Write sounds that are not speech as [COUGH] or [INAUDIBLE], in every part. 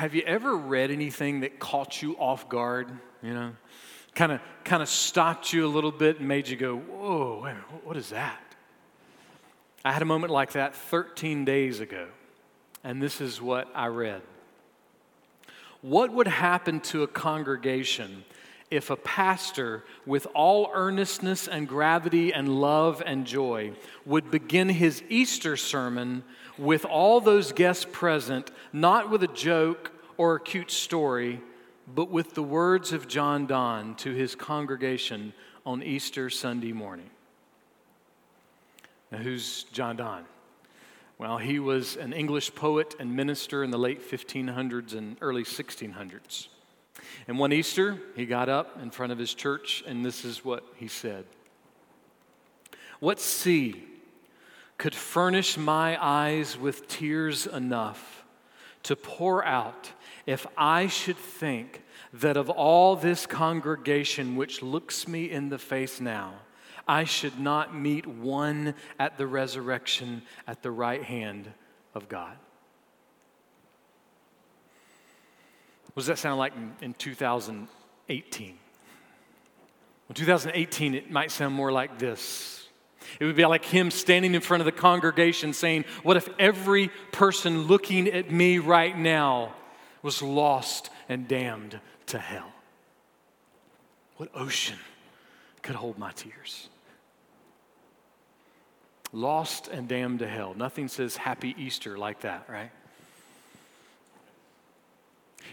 Have you ever read anything that caught you off guard? You know, kind of kind of stopped you a little bit and made you go, "Whoa, what is that?" I had a moment like that 13 days ago, and this is what I read. What would happen to a congregation if a pastor, with all earnestness and gravity and love and joy, would begin his Easter sermon with all those guests present, not with a joke or a cute story, but with the words of John Donne to his congregation on Easter Sunday morning? Now, who's John Donne? Well, he was an English poet and minister in the late 1500s and early 1600s. And one Easter, he got up in front of his church, and this is what he said What sea could furnish my eyes with tears enough to pour out if I should think that of all this congregation which looks me in the face now, I should not meet one at the resurrection at the right hand of God. What does that sound like in, in 2018? In 2018, it might sound more like this. It would be like him standing in front of the congregation saying, What if every person looking at me right now was lost and damned to hell? What ocean could hold my tears? Lost and damned to hell. Nothing says happy Easter like that, right?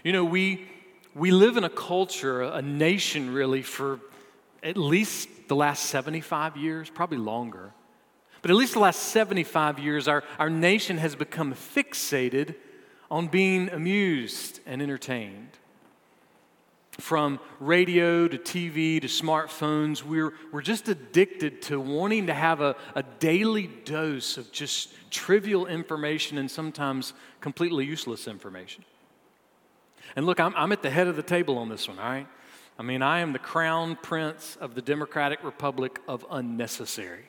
You know, we, we live in a culture, a nation really, for at least the last 75 years, probably longer. But at least the last 75 years, our, our nation has become fixated on being amused and entertained. From radio to TV to smartphones, we're, we're just addicted to wanting to have a, a daily dose of just trivial information and sometimes completely useless information. And look, I'm, I'm at the head of the table on this one, all right? I mean, I am the crown prince of the Democratic Republic of unnecessary.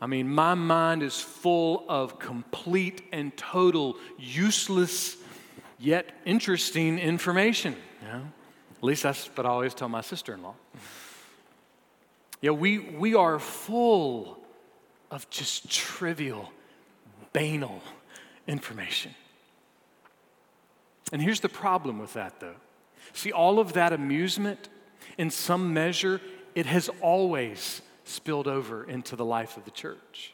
I mean, my mind is full of complete and total useless yet interesting information. You know? At least that's what I always tell my sister in law. Yeah, we, we are full of just trivial, banal information. And here's the problem with that, though. See, all of that amusement, in some measure, it has always spilled over into the life of the church.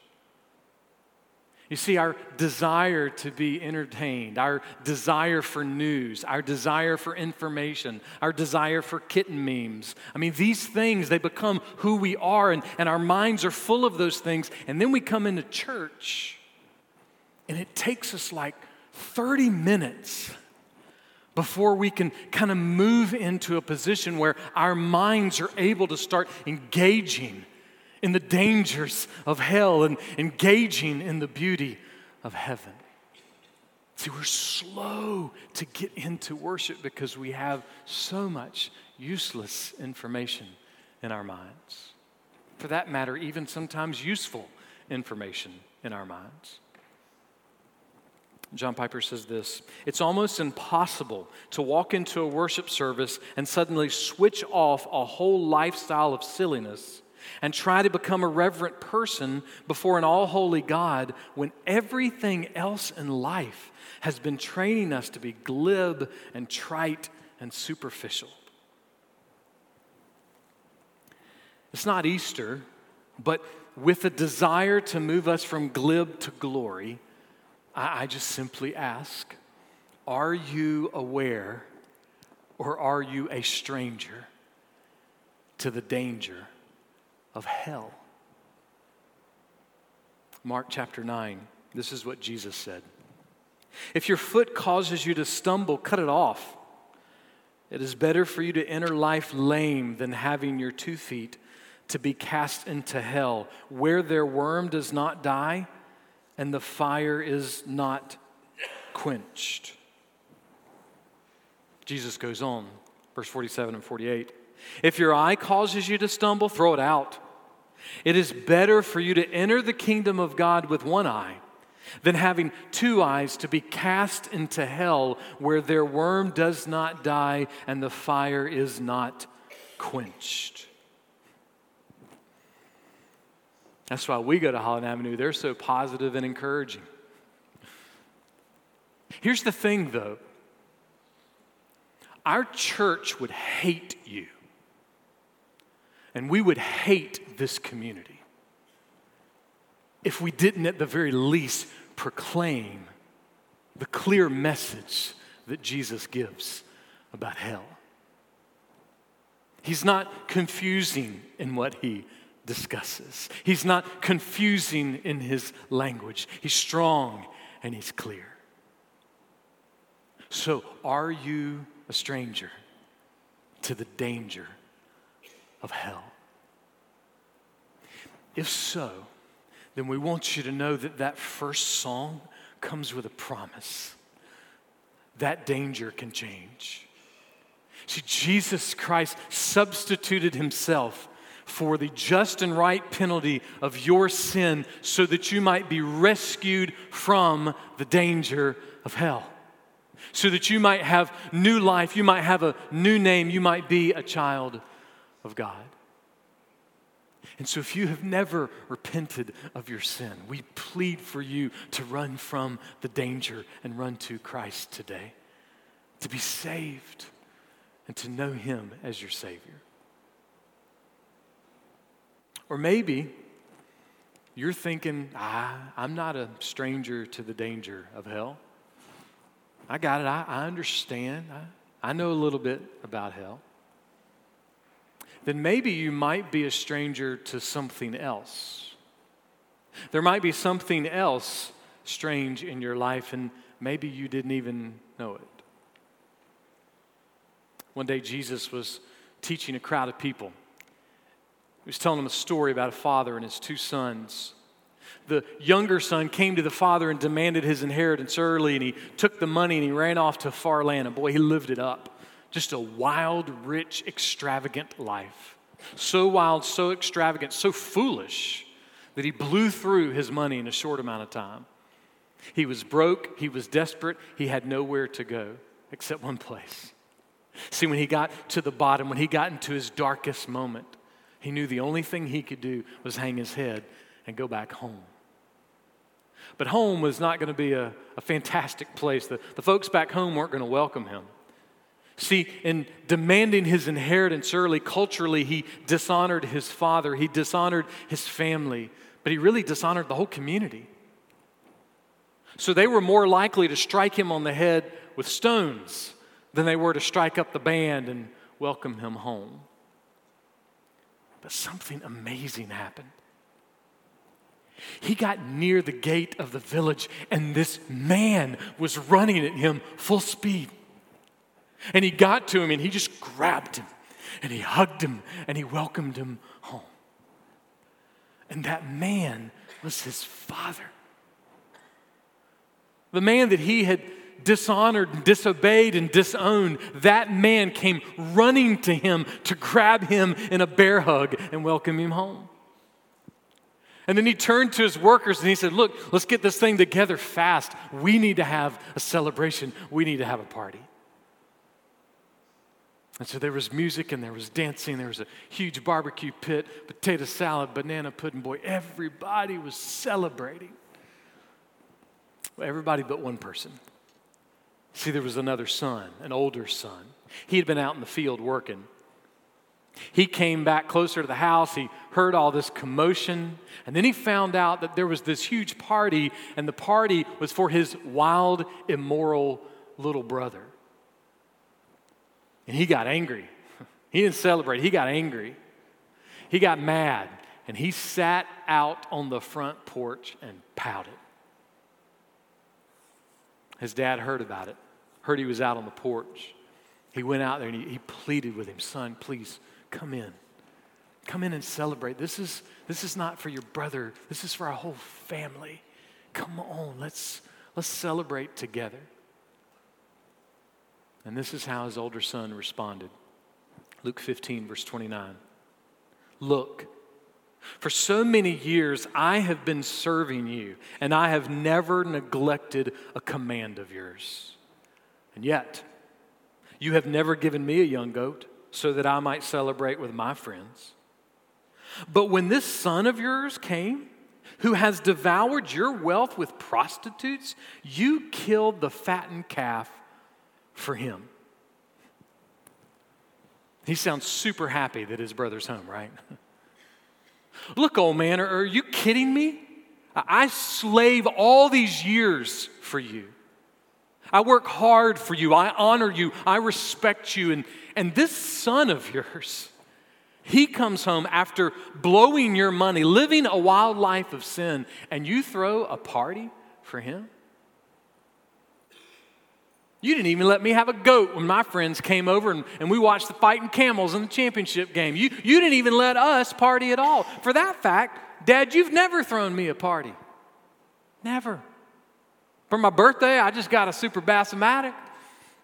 You see, our desire to be entertained, our desire for news, our desire for information, our desire for kitten memes. I mean, these things, they become who we are, and, and our minds are full of those things. And then we come into church, and it takes us like 30 minutes before we can kind of move into a position where our minds are able to start engaging in the dangers of hell and engaging in the beauty of heaven. See, we're slow to get into worship because we have so much useless information in our minds. For that matter, even sometimes useful information in our minds. John Piper says this It's almost impossible to walk into a worship service and suddenly switch off a whole lifestyle of silliness and try to become a reverent person before an all holy God when everything else in life has been training us to be glib and trite and superficial. It's not Easter, but with a desire to move us from glib to glory, I, I just simply ask Are you aware or are you a stranger to the danger of hell. Mark chapter 9, this is what Jesus said. If your foot causes you to stumble, cut it off. It is better for you to enter life lame than having your two feet to be cast into hell, where their worm does not die and the fire is not quenched. Jesus goes on, verse 47 and 48. If your eye causes you to stumble, throw it out. It is better for you to enter the kingdom of God with one eye than having two eyes to be cast into hell where their worm does not die and the fire is not quenched. That's why we go to Holland Avenue. They're so positive and encouraging. Here's the thing, though our church would hate you, and we would hate this community if we didn't, at the very least, proclaim the clear message that Jesus gives about hell. He's not confusing in what he discusses, he's not confusing in his language. He's strong and he's clear. So, are you a stranger to the danger of hell? If so, then we want you to know that that first song comes with a promise. That danger can change. See, Jesus Christ substituted himself for the just and right penalty of your sin so that you might be rescued from the danger of hell. So that you might have new life, you might have a new name, you might be a child of God. And so, if you have never repented of your sin, we plead for you to run from the danger and run to Christ today, to be saved and to know Him as your Savior. Or maybe you're thinking, ah, I'm not a stranger to the danger of hell. I got it. I, I understand. I, I know a little bit about hell then maybe you might be a stranger to something else. There might be something else strange in your life, and maybe you didn't even know it. One day, Jesus was teaching a crowd of people. He was telling him a story about a father and his two sons. The younger son came to the father and demanded his inheritance early, and he took the money and he ran off to a far land. And boy, he lived it up. Just a wild, rich, extravagant life. So wild, so extravagant, so foolish that he blew through his money in a short amount of time. He was broke, he was desperate, he had nowhere to go except one place. See, when he got to the bottom, when he got into his darkest moment, he knew the only thing he could do was hang his head and go back home. But home was not going to be a, a fantastic place. The, the folks back home weren't going to welcome him. See, in demanding his inheritance early, culturally, he dishonored his father, he dishonored his family, but he really dishonored the whole community. So they were more likely to strike him on the head with stones than they were to strike up the band and welcome him home. But something amazing happened. He got near the gate of the village, and this man was running at him full speed. And he got to him and he just grabbed him and he hugged him and he welcomed him home. And that man was his father. The man that he had dishonored and disobeyed and disowned, that man came running to him to grab him in a bear hug and welcome him home. And then he turned to his workers and he said, Look, let's get this thing together fast. We need to have a celebration, we need to have a party. And so there was music and there was dancing. There was a huge barbecue pit, potato salad, banana pudding. Boy, everybody was celebrating. Everybody but one person. See, there was another son, an older son. He had been out in the field working. He came back closer to the house. He heard all this commotion. And then he found out that there was this huge party, and the party was for his wild, immoral little brother. And he got angry. [LAUGHS] He didn't celebrate, he got angry. He got mad, and he sat out on the front porch and pouted. His dad heard about it, heard he was out on the porch. He went out there and he, he pleaded with him, Son, please come in. Come in and celebrate. This is, this is not for your brother, this is for our whole family. Come on, let's, let's celebrate together. And this is how his older son responded Luke 15, verse 29. Look, For so many years, I have been serving you, and I have never neglected a command of yours. And yet, you have never given me a young goat so that I might celebrate with my friends. But when this son of yours came, who has devoured your wealth with prostitutes, you killed the fattened calf for him. He sounds super happy that his brother's home, right? [LAUGHS] Look, old man, are, you kidding me? I slave all these years for you. I work hard for you. I honor you. I respect you. And, and this son of yours, he comes home after blowing your money, living a wild life of sin, and you throw a party for him? You didn't even let me have a goat when my friends came over and, and we watched the fighting camels in the championship game. You, you didn't even let us party at all. For that fact, Dad, you've never thrown me a party. Never. For my birthday, I just got a super bassomatic.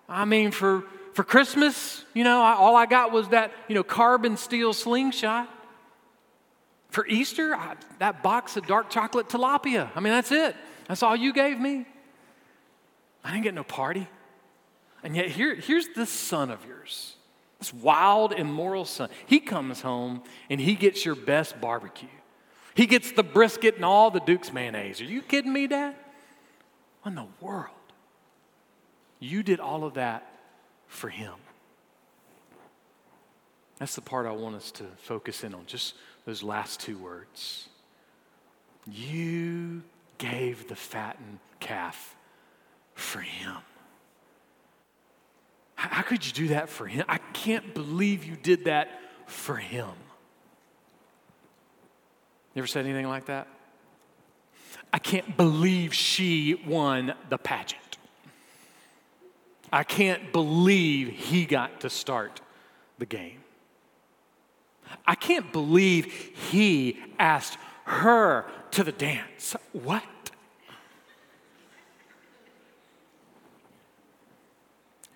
I mean, for, for Christmas, you know, I, all I got was that, you know, carbon steel slingshot. For Easter, I, that box of dark chocolate tilapia. I mean, that's it. That's all you gave me. I didn't get no party. And yet, here, here's this son of yours, this wild, immoral son. He comes home and he gets your best barbecue. He gets the brisket and all the Duke's mayonnaise. Are you kidding me, Dad? What in the world? You did all of that for him. That's the part I want us to focus in on, just those last two words. You gave the fattened calf for him. How could you do that for him? I can't believe you did that for him. You ever said anything like that? I can't believe she won the pageant. I can't believe he got to start the game. I can't believe he asked her to the dance. What?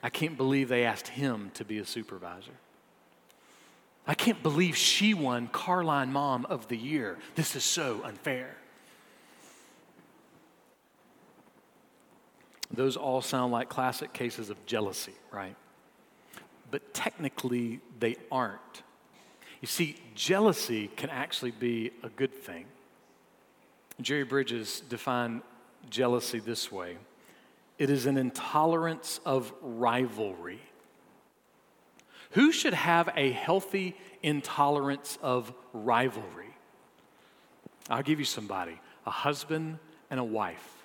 I can't believe they asked him to be a supervisor. I can't believe she won Carline Mom of the Year. This is so unfair. Those all sound like classic cases of jealousy, right? But technically, they aren't. You see, jealousy can actually be a good thing. Jerry Bridges defined jealousy this way it is an intolerance of rivalry. Who should have a healthy intolerance of rivalry? I'll give you somebody a husband and a wife.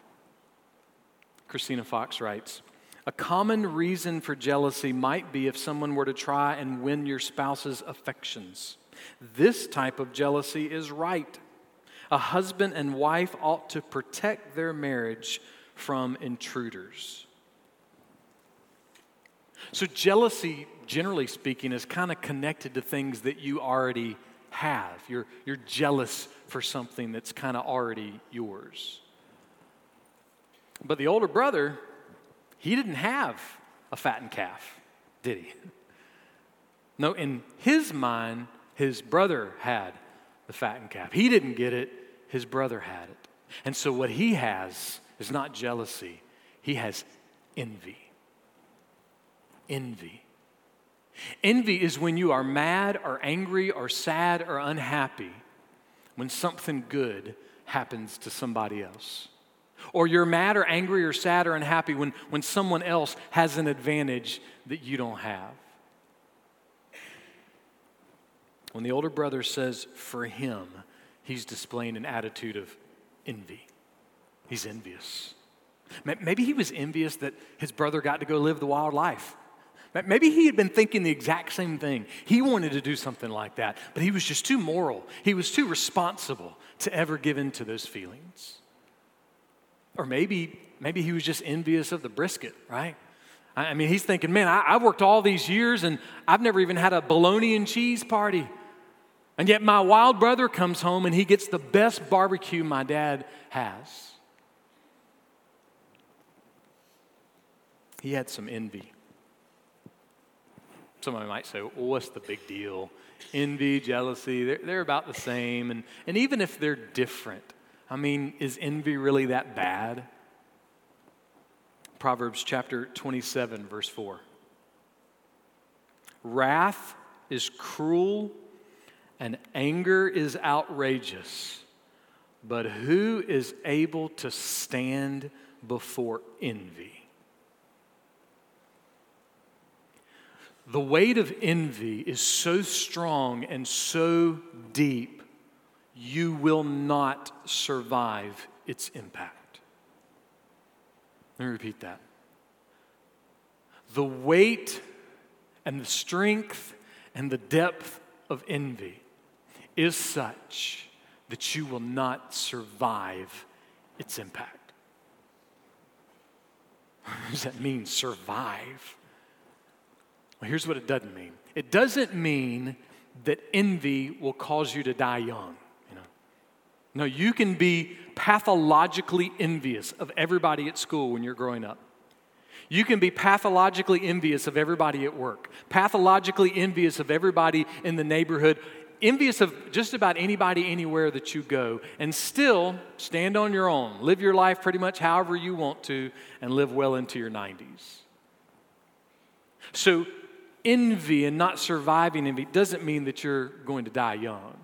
Christina Fox writes A common reason for jealousy might be if someone were to try and win your spouse's affections. This type of jealousy is right. A husband and wife ought to protect their marriage from intruders. So, jealousy, generally speaking, is kind of connected to things that you already have. You're, you're jealous for something that's kind of already yours. But the older brother, he didn't have a fattened calf, did he? No, in his mind, his brother had the fattened calf. He didn't get it, his brother had it. And so, what he has is not jealousy, he has envy. Envy. Envy is when you are mad or angry or sad or unhappy when something good happens to somebody else. Or you're mad or angry or sad or unhappy when, when someone else has an advantage that you don't have. When the older brother says, for him, he's displaying an attitude of envy. He's envious. Maybe he was envious that his brother got to go live the wild life. Maybe he had been thinking the exact same thing. He wanted to do something like that, but he was just too moral. He was too responsible to ever give in to those feelings. Or maybe, maybe he was just envious of the brisket, right? I mean, he's thinking, man, I, have worked all these years and I've never even had a bologna and cheese party. And yet my wild brother comes home and he gets the best barbecue my dad has. He had some envy. somebody might say, well, what's the big deal? Envy, jealousy, they're, they're about the same. And, and even if they're different, I mean, is envy really that bad? Proverbs chapter 27, verse 4. Wrath is cruel and anger is outrageous, but who is able to stand before envy? The weight of envy is so strong and so deep, you will not survive its impact. Let me repeat that. The weight and the strength and the depth of envy is such that you will not survive its impact. [LAUGHS] What does that mean, survive? Well, here's what it doesn't mean it doesn't mean that envy will cause you to die young. No, you can be pathologically envious of everybody at school when you're growing up. You can be pathologically envious of everybody at work, pathologically envious of everybody in the neighborhood, envious of just about anybody anywhere that you go, and still stand on your own. Live your life pretty much however you want to, and live well into your 90s. So, envy and not surviving envy doesn't mean that you're going to die young.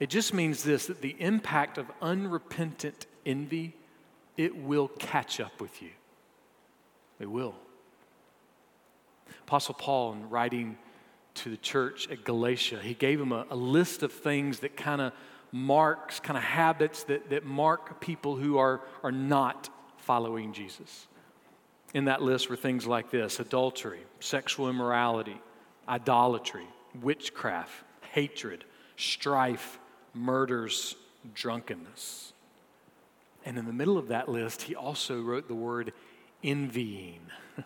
It just means this that the impact of unrepentant envy, it will catch up with you. It will. Apostle Paul, in writing to the church at Galatia, he gave them a, a list of things that kind of marks, kind of habits that, that mark people who are, are not following Jesus. In that list were things like this adultery, sexual immorality, idolatry, witchcraft, hatred, strife, murders, drunkenness. And in the middle of that list, he also wrote the word envying. [LAUGHS]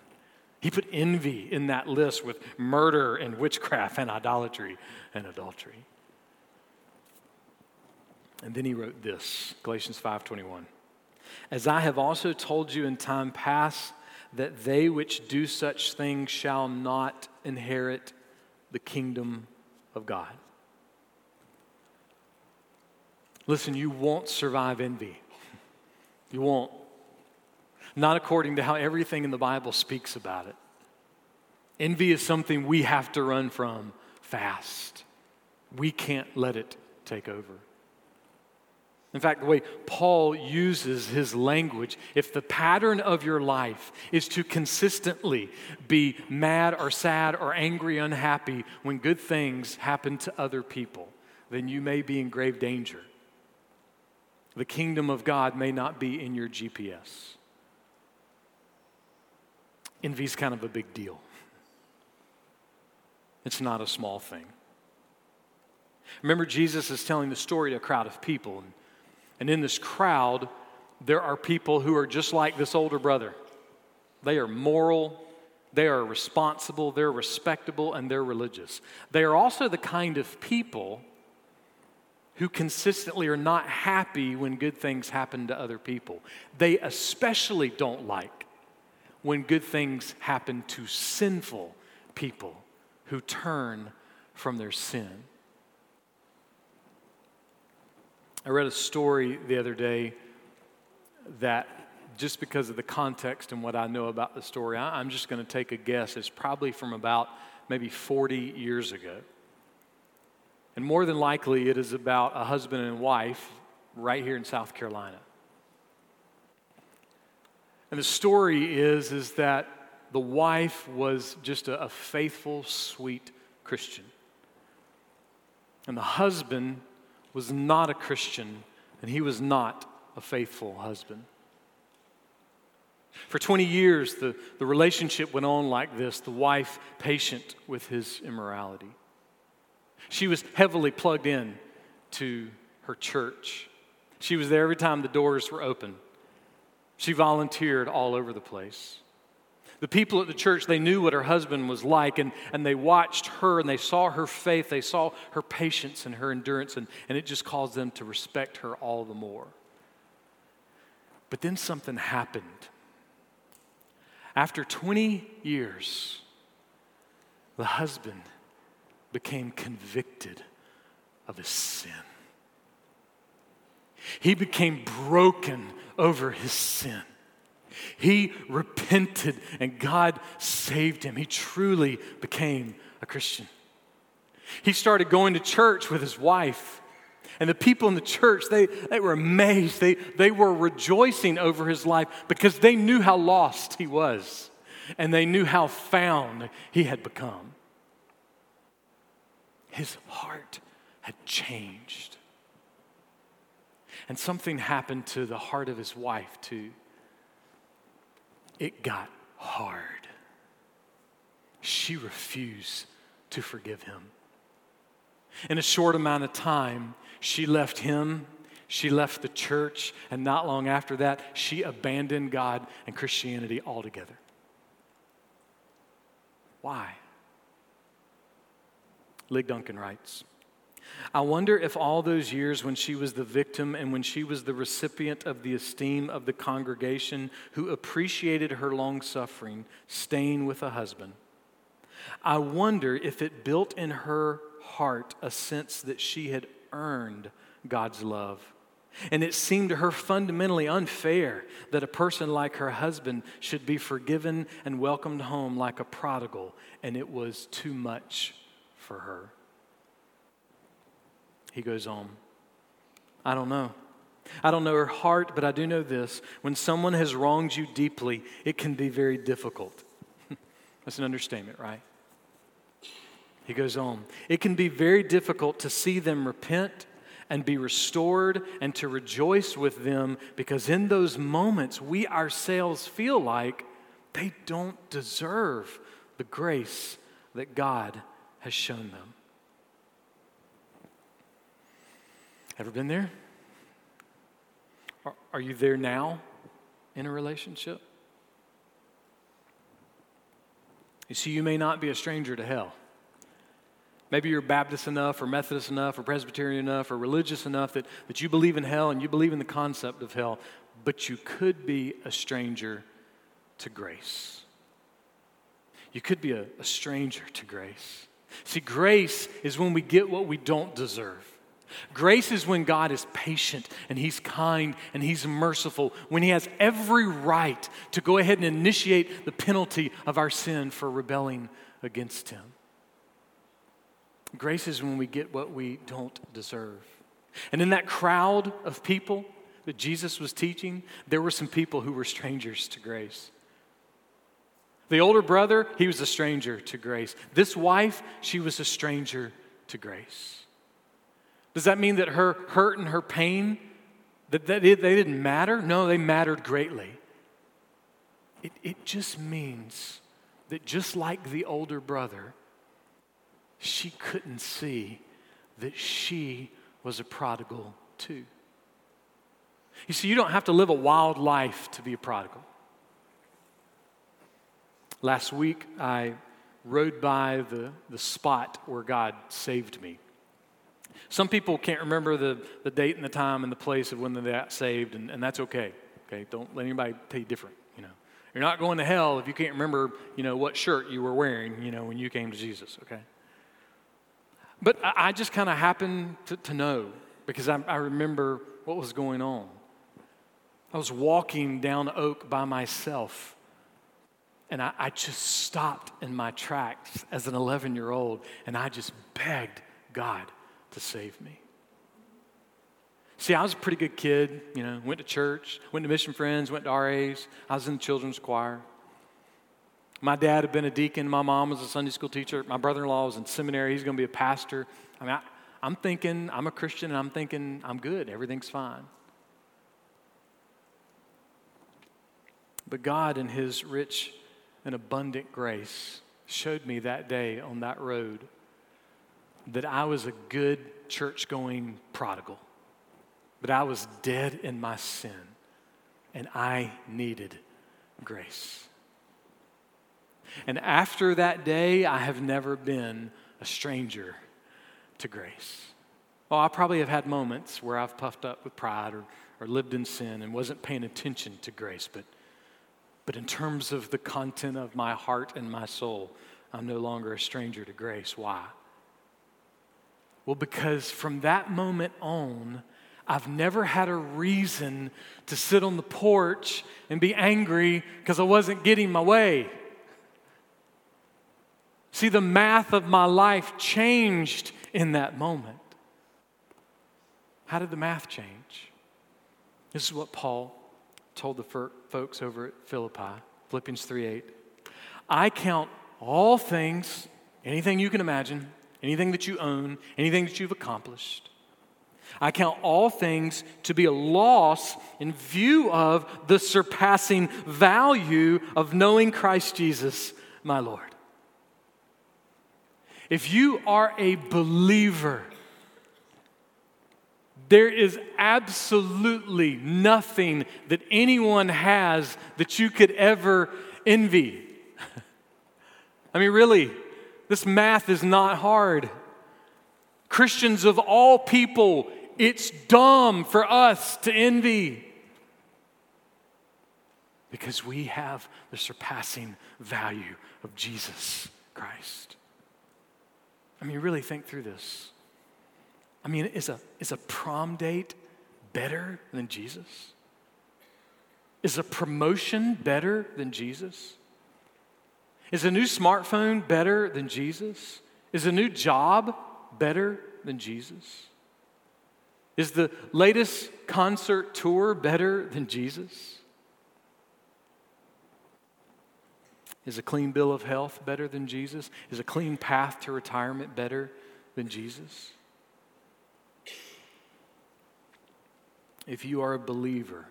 he put envy in that list with murder and witchcraft and idolatry and adultery. And then he wrote this, Galatians 5:21. As I have also told you in time past, that they which do such things shall not inherit the kingdom of God. Listen, you won't survive envy. You won't. Not according to how everything in the Bible speaks about it. Envy is something we have to run from fast. We can't let it take over. In fact, the way Paul uses his language, if the pattern of your life is to consistently be mad or sad or angry, unhappy when good things happen to other people, then you may be in grave danger. The kingdom of God may not be in your GPS. Envy is kind of a big deal, it's not a small thing. Remember, Jesus is telling the story to a crowd of people. And and in this crowd, there are people who are just like this older brother. They are moral, they are responsible, they're respectable, and they're religious. They are also the kind of people who consistently are not happy when good things happen to other people. They especially don't like when good things happen to sinful people who turn from their sin. I read a story the other day that just because of the context and what I know about the story, I'm just going to take a guess. It's probably from about maybe 40 years ago. And more than likely, it is about a husband and wife right here in South Carolina. And the story is, is that the wife was just a, a faithful, sweet Christian. And the husband was not a Christian and he was not a faithful husband. For 20 years, the, the relationship went on like this the wife patient with his immorality. She was heavily plugged in to her church. She was there every time the doors were open. She volunteered all over the place. The people at the church, they knew what her husband was like, and, and they watched her and they saw her faith, they saw her patience and her endurance, and, and it just caused them to respect her all the more. But then something happened. After 20 years, the husband became convicted of his sin. He became broken over his sin. He repented and God saved him. He truly became a Christian. He started going to church with his wife. And the people in the church, they, they were amazed. They, they were rejoicing over his life because they knew how lost he was and they knew how found he had become. His heart had changed. And something happened to the heart of his wife, too. It got hard. She refused to forgive him. In a short amount of time, she left him, she left the church, and not long after that, she abandoned God and Christianity altogether. Why? Lig Duncan writes I wonder if all those years when she was the victim and when she was the recipient of the esteem of the congregation who appreciated her long suffering, staying with a husband, I wonder if it built in her heart a sense that she had earned God's love. And it seemed to her fundamentally unfair that a person like her husband should be forgiven and welcomed home like a prodigal, and it was too much for her. He goes on. I don't know. I don't know her heart, but I do know this. When someone has wronged you deeply, it can be very difficult. [LAUGHS] That's an understatement, right? He goes on. It can be very difficult to see them repent and be restored and to rejoice with them because in those moments we ourselves feel like they don't deserve the grace that God has shown them. Ever been there? Are, are you there now in a relationship? You see, you may not be a stranger to hell. Maybe you're Baptist enough, or Methodist enough, or Presbyterian enough, or religious enough that, that you believe in hell and you believe in the concept of hell, but you could be a stranger to grace. You could be a, a stranger to grace. See, grace is when we get what we don't deserve. Grace is when God is patient and He's kind and He's merciful, when He has every right to go ahead and initiate the penalty of our sin for rebelling against Him. Grace is when we get what we don't deserve. And in that crowd of people that Jesus was teaching, there were some people who were strangers to grace. The older brother, he was a stranger to grace. This wife, she was a stranger to grace. Does that mean that her hurt and her pain, that, that they didn't matter? No, they mattered greatly. It, it just means that just like the older brother, she couldn't see that she was a prodigal too. You see, you don't have to live a wild life to be a prodigal. Last week, I rode by the, the spot where God saved me. Some people can't remember the, the date and the time and the place of when they got saved, and, and that's okay. Okay, don't let anybody tell you different. You know, you're not going to hell if you can't remember, you know, what shirt you were wearing, you know, when you came to Jesus. Okay. But I, I just kind of happened to, to, know because I, I remember what was going on. I was walking down Oak by myself. And I, I, just stopped in my tracks as an 11 year old and I just begged God to save me. See, I was a pretty good kid, you know, went to church, went to Mission Friends, went to RAs. I was in the children's choir. My dad had been a deacon. My mom was a Sunday school teacher. My brother in law was in seminary. He's to be a pastor. I mean, I, I'm thinking I'm a Christian and I'm thinking I'm good. Everything's fine. But God, in His rich and abundant grace, showed me that day on that road that I was a good church going prodigal, but I was dead in my sin and I needed grace. And after that day, I have never been a stranger to grace. Well, I probably have had moments where I've puffed up with pride or, or lived in sin and wasn't paying attention to grace, but, but in terms of the content of my heart and my soul, I'm no longer a stranger to grace. Why? Well, because from that moment on, I've never had a reason to sit on the porch and be angry because I wasn't getting my way. See, the math of my life changed in that moment. How did the math change? This is what Paul told the folks over at Philippi, Philippians 3 8. I count all things, anything you can imagine, anything that you own, anything that you've accomplished. I count all things to be a loss in view of the surpassing value of knowing Christ Jesus, my Lord. If you are a believer, there is absolutely nothing that anyone has that you could ever envy. [LAUGHS] I mean, really, this math is not hard. Christians of all people, it's dumb for us to envy because we have the surpassing value of Jesus Christ. I mean, really think through this. I mean, is a, is a prom date better than Jesus? Is a promotion better than Jesus? Is a new smartphone better than Jesus? Is a new job better than Jesus? Is the latest concert tour better than Jesus? Is a clean bill of health better than Jesus? Is a clean path to retirement better than Jesus? If you are a believer,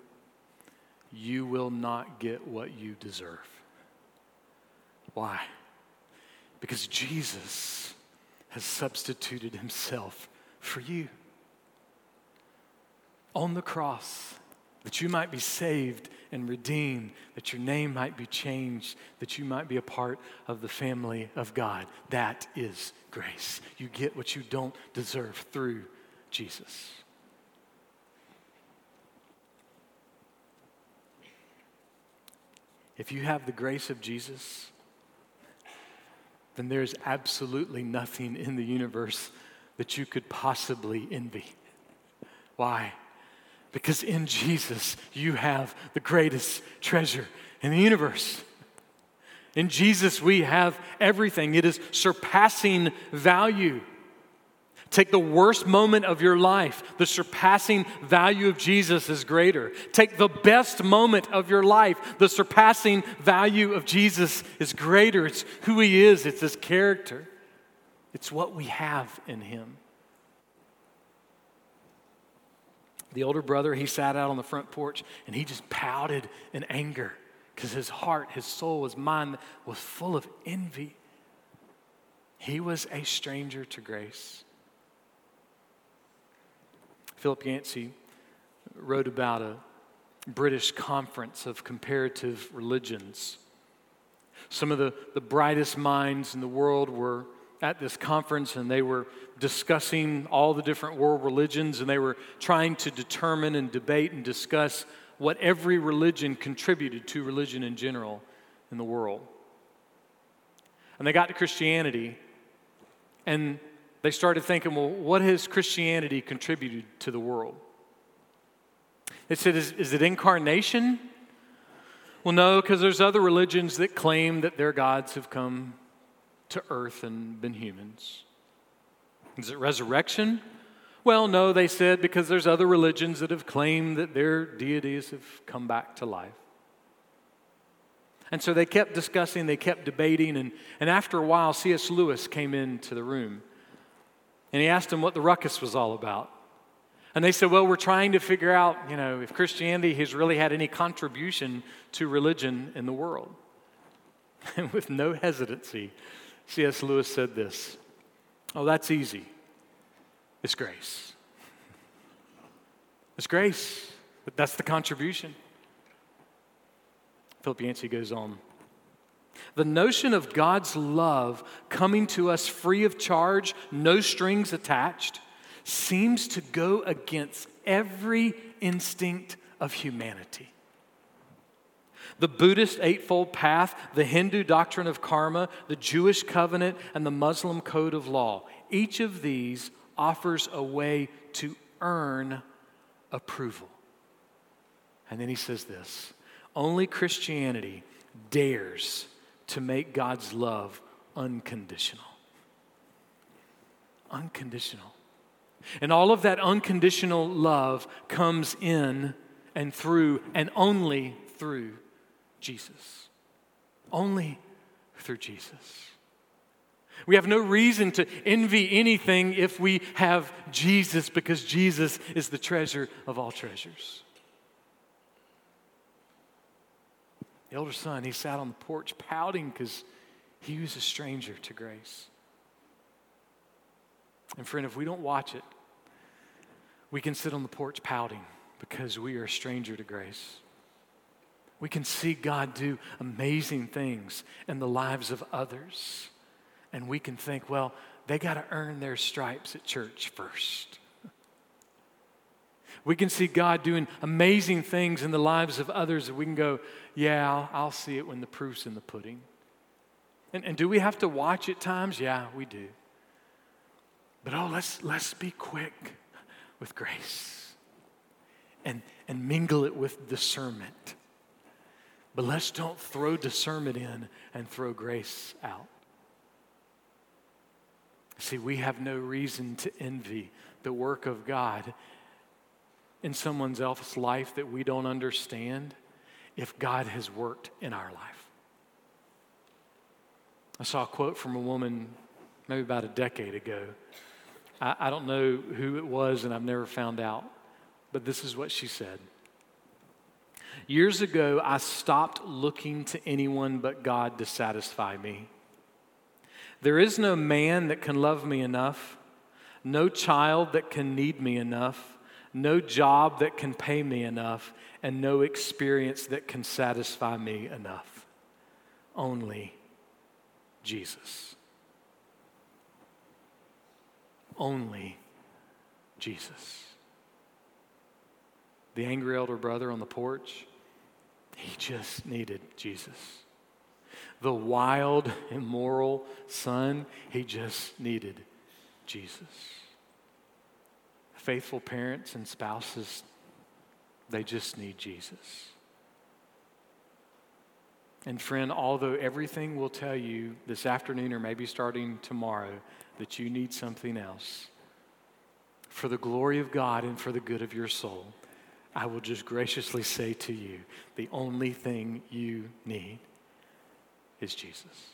you will not get what you deserve. Why? Because Jesus has substituted himself for you on the cross that you might be saved and redeemed, that your name might be changed, that you might be a part of the family of God. That is grace. You get what you don't deserve through Jesus. If you have the grace of Jesus, then there's absolutely nothing in the universe that you could possibly envy. Why? Because in Jesus, you have the greatest treasure in the universe. In Jesus, we have everything. It is surpassing value. Take the worst moment of your life, the surpassing value of Jesus is greater. Take the best moment of your life, the surpassing value of Jesus is greater. It's who He is, it's His character, it's what we have in Him. The older brother, he sat out on the front porch and he just pouted in anger because his heart, his soul, his mind was full of envy. He was a stranger to grace. Philip Yancey wrote about a British conference of comparative religions. Some of the, the brightest minds in the world were at this conference and they were discussing all the different world religions and they were trying to determine and debate and discuss what every religion contributed to religion in general in the world. And they got to Christianity and they started thinking, well, what has Christianity contributed to the world? They said, is, is it incarnation? Well, no, because there's other religions that claim that their gods have come to earth and been humans. Is it resurrection? Well, no, they said, because there's other religions that have claimed that their deities have come back to life. And so they kept discussing, they kept debating, and, and after a while, C.S. Lewis came into the room. And he asked them what the ruckus was all about. And they said, Well, we're trying to figure out, you know, if Christianity has really had any contribution to religion in the world. [LAUGHS] And with no hesitancy, C.S. Lewis said this Oh, that's easy. It's grace. [LAUGHS] It's grace. That's the contribution. Philip Yancey goes on. The notion of God's love coming to us free of charge, no strings attached, seems to go against every instinct of humanity. The Buddhist Eightfold Path, the Hindu doctrine of karma, the Jewish covenant, and the Muslim code of law. Each of these offers a way to earn approval. And then he says this only Christianity dares to make God's love unconditional. Unconditional. And all of that unconditional love comes in and through and only through Jesus. Only through Jesus. We have no reason to envy anything if we have Jesus because Jesus is the treasure of all treasures. The older son, he sat on the porch pouting because he was a stranger to grace. And friend, if we don't watch it, we can sit on the porch pouting because we are a stranger to grace. We can see God do amazing things in the lives of others. And we can think, well, they got to earn their stripes at church first. We can see God doing amazing things in the lives of others, we can go, yeah, I'll, I'll see it when the proof's in the pudding. And, and do we have to watch at times? Yeah, we do. But oh, let's, let's be quick with grace and, and mingle it with discernment. But let's don't throw discernment in and throw grace out. See, we have no reason to envy the work of God in someone else's life that we don't understand if God has worked in our life. I saw a quote from a woman maybe about a decade ago. I, I don't know who it was, and I've never found out, but this is what she said. Years ago, I stopped looking to anyone but God to satisfy me. There is no man that can love me enough, no child that can need me enough, no job that can pay me enough, and no experience that can satisfy me enough. Only Jesus. Only Jesus. The angry elder brother on the porch, he just needed Jesus. The wild, immoral son, he just needed Jesus. Faithful parents and spouses, they just need Jesus. And friend, although everything will tell you this afternoon or maybe starting tomorrow that you need something else, for the glory of God and for the good of your soul, I will just graciously say to you the only thing you need is Jesus.